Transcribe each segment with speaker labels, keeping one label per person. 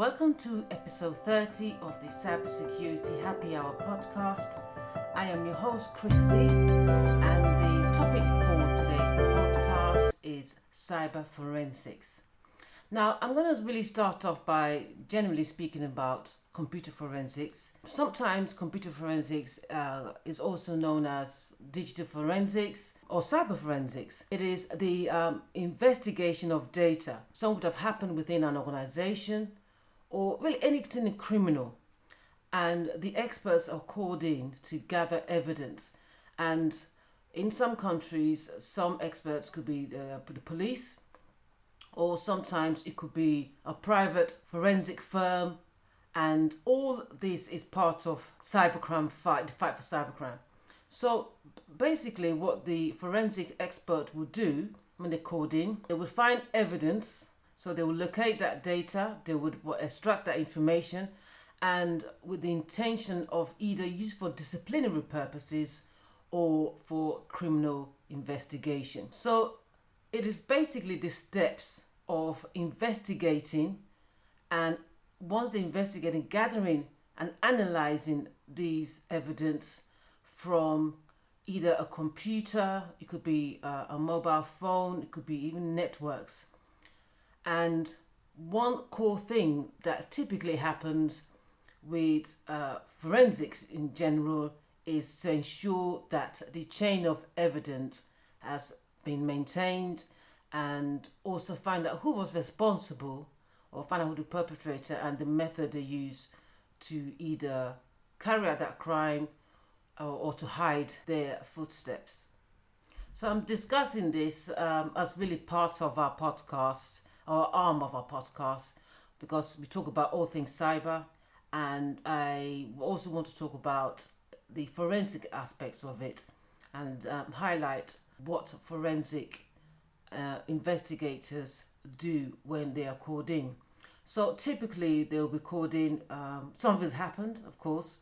Speaker 1: Welcome to episode 30 of the Cybersecurity Happy Hour podcast. I am your host, Christy, and the topic for today's podcast is cyber forensics. Now, I'm going to really start off by generally speaking about computer forensics. Sometimes computer forensics uh, is also known as digital forensics or cyber forensics. It is the um, investigation of data. Some would have happened within an organization or really anything criminal. And the experts are called in to gather evidence. And in some countries, some experts could be the, the police, or sometimes it could be a private forensic firm and all this is part of cybercrime fight, the fight for cybercrime. So basically, what the forensic expert would do when they're called in, they would find evidence. So they will locate that data, they would extract that information, and with the intention of either use for disciplinary purposes or for criminal investigation. So it is basically the steps of investigating and once they're investigating, gathering and analyzing these evidence from either a computer, it could be uh, a mobile phone, it could be even networks. And one core thing that typically happens with uh, forensics in general is to ensure that the chain of evidence has been maintained and also find out who was responsible or find out who the perpetrator and the method they use to either carry out that crime or, or to hide their footsteps. So I'm discussing this um, as really part of our podcast, our arm of our podcast, because we talk about all things cyber, and I also want to talk about the forensic aspects of it and um, highlight what forensic uh, investigators do when they are called in. So typically they'll be called in, um, something's happened, of course,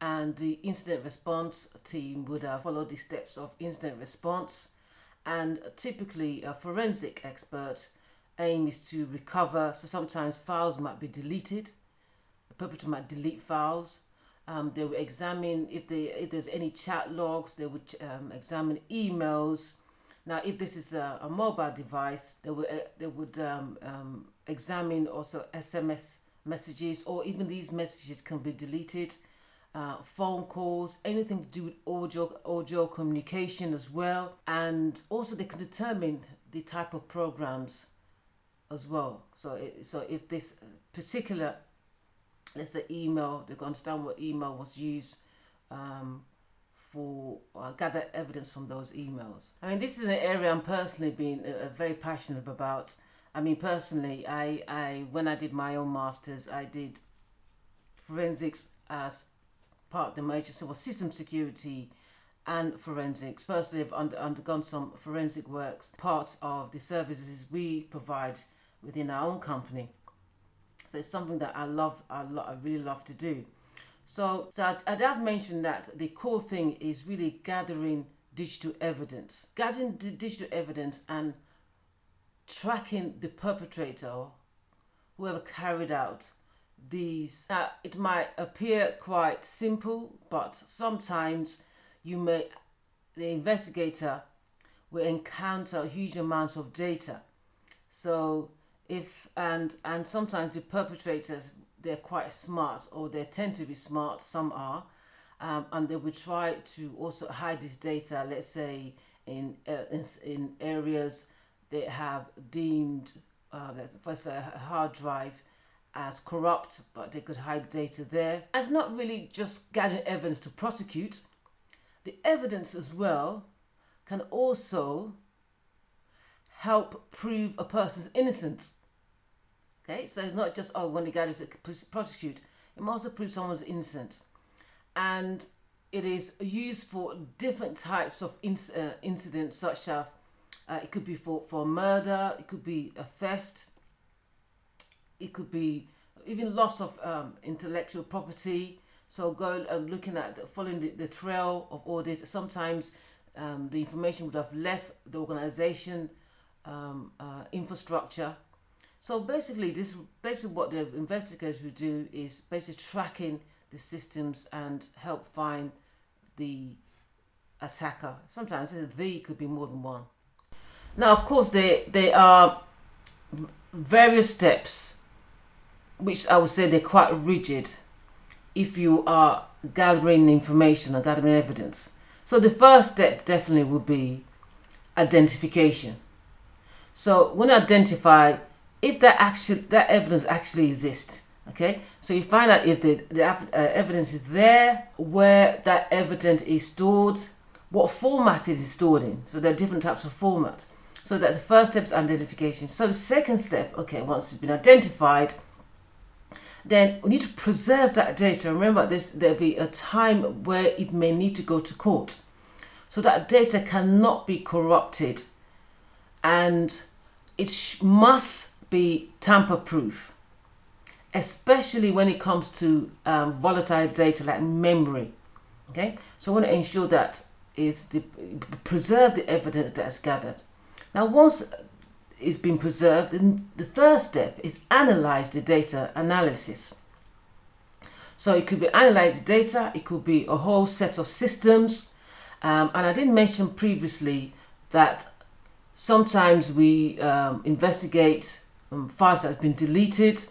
Speaker 1: and the incident response team would have followed the steps of incident response. And typically, a forensic expert aim is to recover. So sometimes files might be deleted. The perpetrator might delete files. Um, they will examine if they if there's any chat logs. They would um, examine emails now, if this is a, a mobile device, they would, uh, they would um, um, examine also SMS messages, or even these messages can be deleted. Uh, phone calls, anything to do with audio, audio communication as well, and also they can determine the type of programs as well. So, it, so if this particular, let's say email, they can understand what email was used um, for uh, gather evidence from those emails. I mean, this is an area I'm personally being uh, uh, very passionate about. I mean, personally, I, I when I did my own masters, I did forensics as part of the major civil system security and forensics. Personally, I've under, undergone some forensic works, part of the services we provide within our own company. So it's something that I love, I, lo- I really love to do. So, so I, I have mentioned that the core thing is really gathering digital evidence, gathering the digital evidence and tracking the perpetrator, whoever carried out these. Now, it might appear quite simple, but sometimes you may, the investigator will encounter huge amounts of data. So, if and and sometimes the perpetrators they're quite smart or they tend to be smart, some are, um, and they will try to also hide this data, let's say in, uh, in, in, areas they have deemed, uh, first a hard drive as corrupt, but they could hide data there. It's not really just gathering evidence to prosecute. The evidence as well can also help prove a person's innocence. Okay, so it's not just oh when they gather to prosecute. It must prove someone's innocent, and it is used for different types of inc- uh, incidents, such as uh, it could be for for murder, it could be a theft, it could be even loss of um, intellectual property. So go uh, looking at the, following the, the trail of audit. Sometimes um, the information would have left the organization um, uh, infrastructure So basically, this basically what the investigators will do is basically tracking the systems and help find the attacker. Sometimes the could be more than one. Now, of course, there there are various steps, which I would say they're quite rigid. If you are gathering information or gathering evidence, so the first step definitely would be identification. So when you identify if that action that evidence actually exists, okay, so you find out if the, the uh, evidence is there, where that evidence is stored, what format it is stored in. So there are different types of formats. So that's the first step is identification. So the second step, okay, once it's been identified, then we need to preserve that data. Remember, this there'll be a time where it may need to go to court. So that data cannot be corrupted and it sh- must be tamper proof, especially when it comes to um, volatile data like memory. Okay, so I want to ensure that is the, preserve the evidence that's gathered. Now, once it's been preserved, then the third step is analyze the data analysis. So it could be analyze the data, it could be a whole set of systems, um, and I didn't mention previously that sometimes we um, investigate um, files that have been deleted.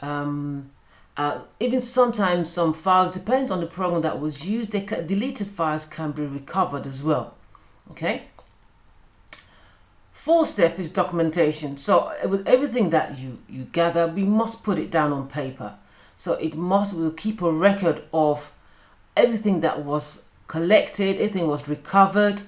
Speaker 1: Um, uh, even sometimes some files, depends on the program that was used, they deleted files can be recovered as well. Okay. Fourth step is documentation. So with everything that you, you gather, we must put it down on paper. So it must, we'll keep a record of everything that was collected, everything was recovered.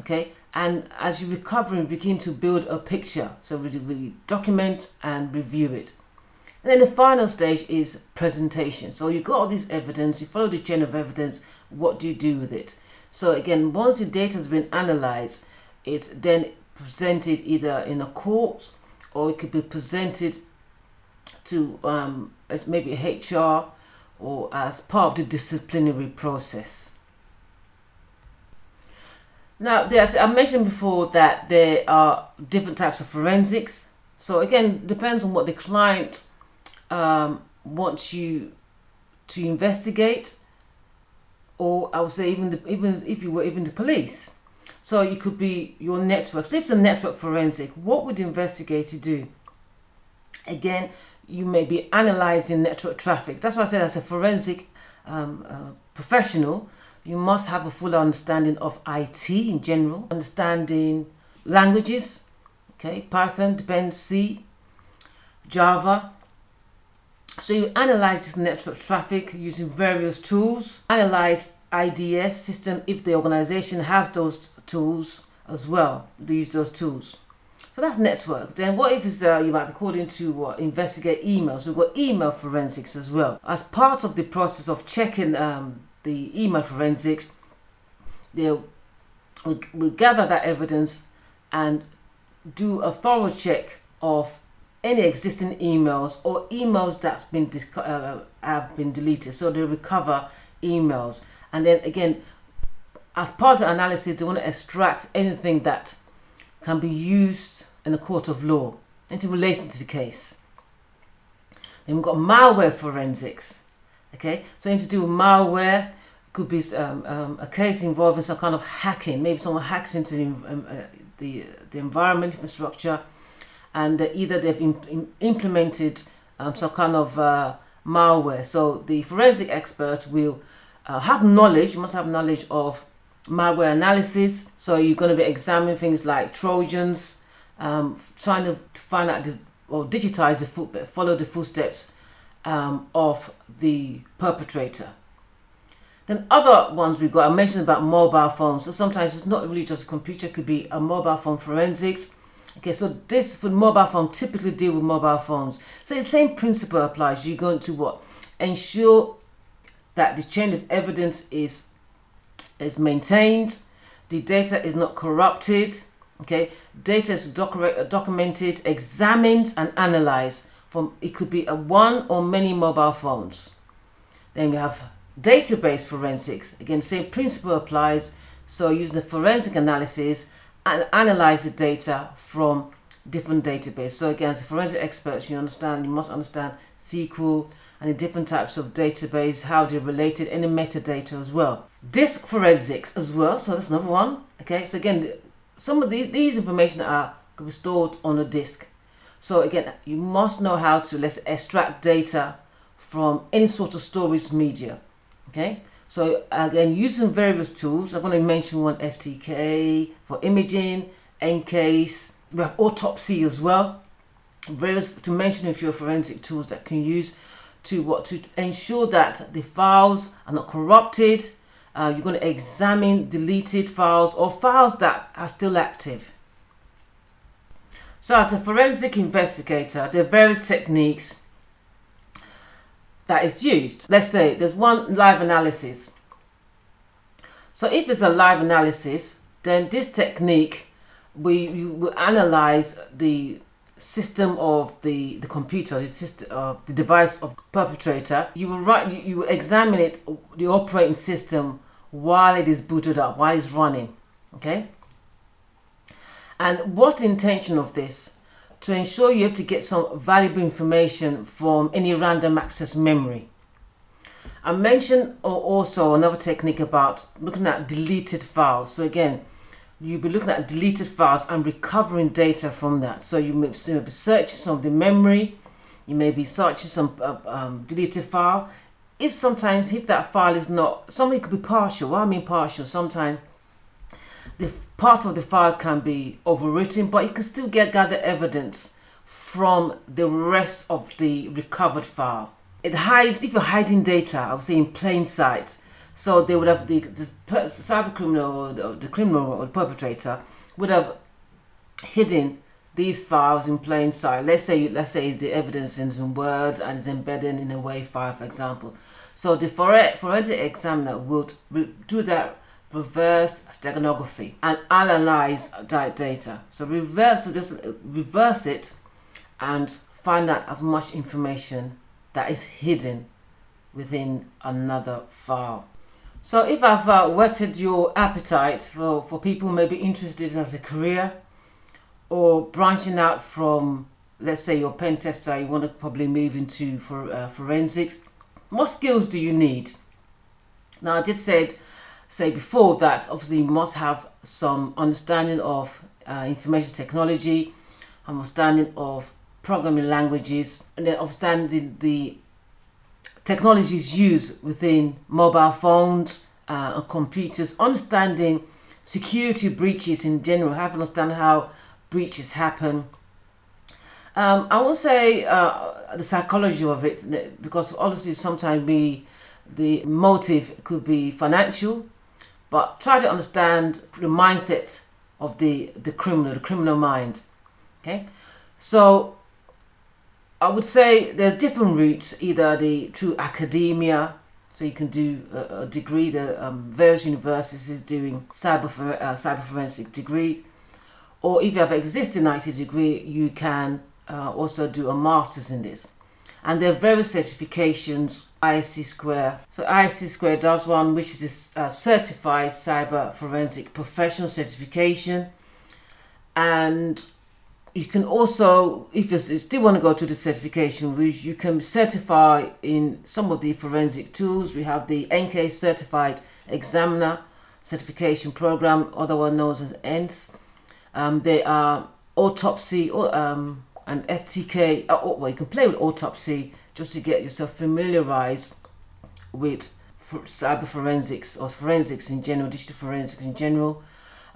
Speaker 1: Okay, and as you recover and begin to build a picture, so we, document and review it. And then the final stage is presentation. So you've got all this evidence, you follow the chain of evidence. What do you do with it? So again, once the data has been analyzed, it's then presented either in a court or it could be presented to um, as maybe HR or as part of the disciplinary process. Now, there's, I mentioned before that there are different types of forensics. So again, depends on what the client um, wants you to investigate, or I would say even the, even if you were even the police. So it could be your network. So if it's a network forensic, what would the investigator do? Again, you may be analyzing network traffic. That's why I said as a forensic um, uh, professional, you must have a full understanding of IT in general, understanding languages, okay, Python, depends, C, Java. So you analyze this network traffic using various tools, analyze IDS system if the organization has those tools as well. They use those tools. So that's network. Then what if it's, uh, you might be called to uh, investigate emails? We've got email forensics as well. As part of the process of checking um, the email forensics, they'll we, we gather that evidence and do a thorough check of any existing emails or emails that's been uh, have been deleted. So they recover emails, and then again, as part of the analysis, they want to extract anything that can be used in the court of law into relation to the case. Then we've got malware forensics. Okay, so anything to do with malware could be um, um, a case involving some kind of hacking. Maybe someone hacks into the um, uh, the, the environment infrastructure, and uh, either they've in, in implemented um, some kind of uh, malware. So the forensic expert will uh, have knowledge. You must have knowledge of malware analysis. So you're going to be examining things like Trojans, um, trying to find out the, or digitize the foot, follow the footsteps um, of the perpetrator. Then other ones we got, I mentioned about mobile phones. So sometimes it's not really just a computer, it could be a mobile phone forensics. Okay, so this for mobile phone typically deal with mobile phones. So the same principle applies. You're going to what? Ensure that the chain of evidence is is maintained, the data is not corrupted, okay data is docu- documented examined and analyzed from it could be a one or many mobile phones then we have database forensics again same principle applies so using the forensic analysis and analyze the data from different databases. So again, as a forensic expert, you understand you must understand SQL and the different types of database, how they're related, any metadata as well. Disk forensics as well. So that's another one. Okay. So again, some of these these information are can be stored on a disk. So again, you must know how to let's extract data from any sort of storage media. Okay. So again, using various tools, I'm going to mention one FTK for imaging, EnCase, we have autopsy as well. Various to mention a few forensic tools that can use to what to ensure that the files are not corrupted. Uh, you're going to examine deleted files or files that are still active. So, as a forensic investigator, there are various techniques that is used. Let's say there's one live analysis. So if it's a live analysis, then this technique we will analyze the system of the the computer, the system of uh, the device of perpetrator. You will write you will examine it the operating system while it is booted up, while it's running. Okay. And what's the intention of this? to ensure you have to get some valuable information from any random access memory. I mentioned also another technique about looking at deleted files. So again, you'll be looking at deleted files and recovering data from that. So you may, be searching some of the memory, you may be searching some uh, um, deleted file. If sometimes if that file is not, something could be partial. What I mean partial, sometimes the part of the file can be overwritten, but you can still get gather evidence from the rest of the recovered file. It hides, if you're hiding data, I would say in plain sight. So they would have the, the cyber criminal or the, criminal or the perpetrator would have hidden these files in plain sight. Let's say let's say the evidence is in Word and is embedded in a WAV file, for example. So the forensic examiner would do that reverse steganography and analyze that data. So reverse, so just reverse it and find out as much information that is hidden within another file. So if I've uh, whetted your appetite for, for people who may be interested as a career or branching out from, let's say, your pen tester, you want to probably move into for uh, forensics, what skills do you need? Now I did said say before that obviously you must have some understanding of uh, information technology, understanding of programming languages, and then understanding the technologies used within mobile phones uh, and computers, understanding security breaches in general, have understand how breaches happen. Um, I won't say uh, the psychology of it because obviously sometimes we the motive could be financial but try to understand the mindset of the, the criminal, the criminal mind. Okay, so I would say there's different routes, either the through academia, so you can do a, a degree. The um, various universities is doing cyber for, uh, cyber forensic degree, or if you have an existing IT degree, you can uh, also do a master's in this and there are various certifications IC Square. So IC Square does one which is a uh, certified cyber forensic professional certification. And you can also if you still want to go to the certification route you can certify in some of the forensic tools. We have the EnCase certified examiner certification program otherwise known as ENCE um, there are autopsy or um, and FTK, uh, well, you can play with autopsy just to get yourself familiarized with cyber forensics or forensics in general, digital forensics in general.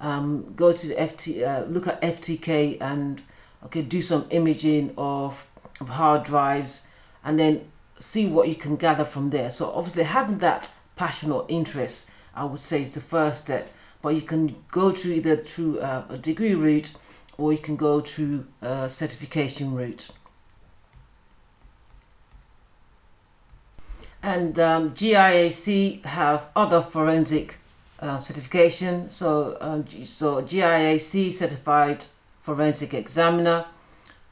Speaker 1: Um, go to the FT, uh, look at FTK and okay, do some imaging of, of hard drives and then see what you can gather from there. So obviously having that passion or interest, I would say is the first step. But you can go through either through uh, a degree route or you can go through a certification route. And um, GIAC have other forensic uh, certification. So, um, so GIAC certified forensic examiner.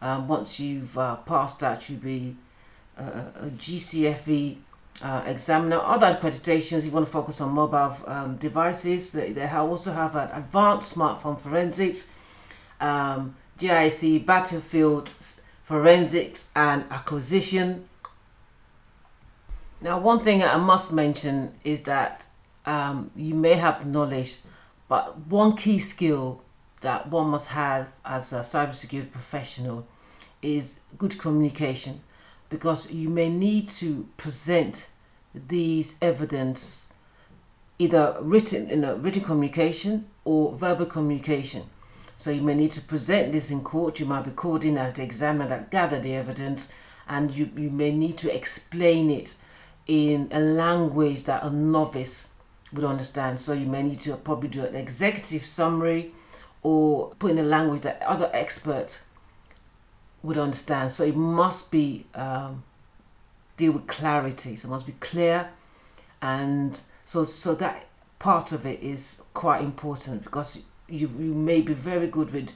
Speaker 1: Um, once you've uh, passed that, you'll be uh, a GCFE uh, examiner. Other accreditations, you want to focus on mobile um, devices. They, they also have an advanced smartphone forensics um, GIAC battlefield forensics and acquisition. Now, one thing I must mention is that um, you may have the knowledge, but one key skill that one must have as a cybersecurity professional is good communication because you may need to present these evidence either written in a written communication or verbal communication. So you may need to present this in court. You might be called in as the examiner that gathered the evidence, and you, you may need to explain it in a language that a novice would understand. So you may need to probably do an executive summary or put in a language that other experts would understand. So it must be um, deal with clarity. So it must be clear, and so so that part of it is quite important because you you may be very good with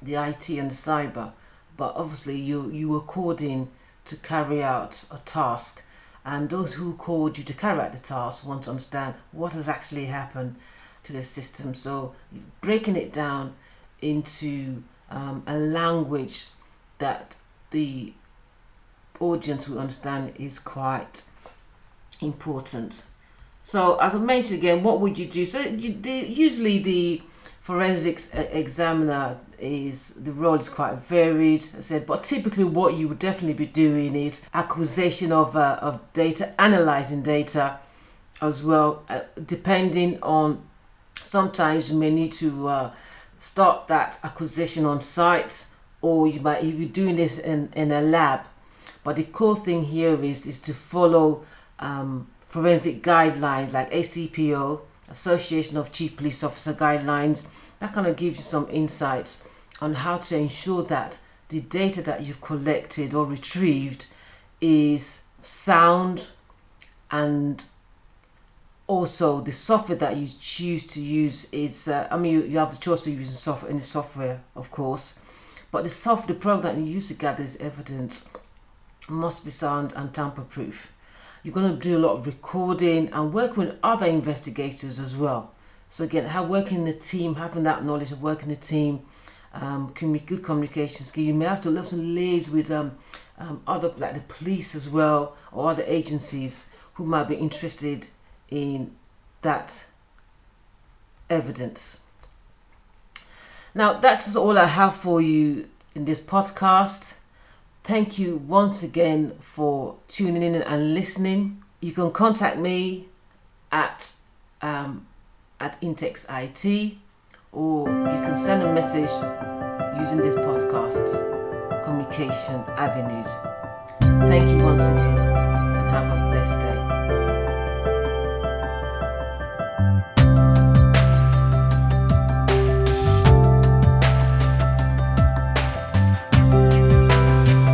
Speaker 1: the IT and the cyber, but obviously you you were called in to carry out a task, and those who called you to carry out the task want to understand what has actually happened to the system. So breaking it down into um, a language that the audience will understand is quite important. So, as I mentioned again, what would you do? So, you, usually the forensics examiner is the role is quite varied. I said, but typically, what you would definitely be doing is acquisition of uh, of data, analyzing data, as well, uh, depending on. Sometimes you may need to uh, start that acquisition on site, or you might be doing this in, in a lab. But the core thing here is is to follow um, forensic guidelines like ACPO, Association of Chief Police Officer guidelines. That kind of gives you some insights on how to ensure that the data that you've collected or retrieved is sound and also the software that you choose to use is uh, i mean you, you have the choice of using software any software of course but the software the program that you use to gather this evidence must be sound and tamper proof you're going to do a lot of recording and work with other investigators as well. So again, how working the team, having that knowledge of working the team, um, can be good communication skill. You may have to love to liaise with um, um, other like the police as well or other agencies who might be interested in that evidence. Now that's all I have for you in this podcast. Thank you once again for tuning in and listening. You can contact me at um, at Intex IT or you can send a message using this podcast communication avenues. Thank you once again.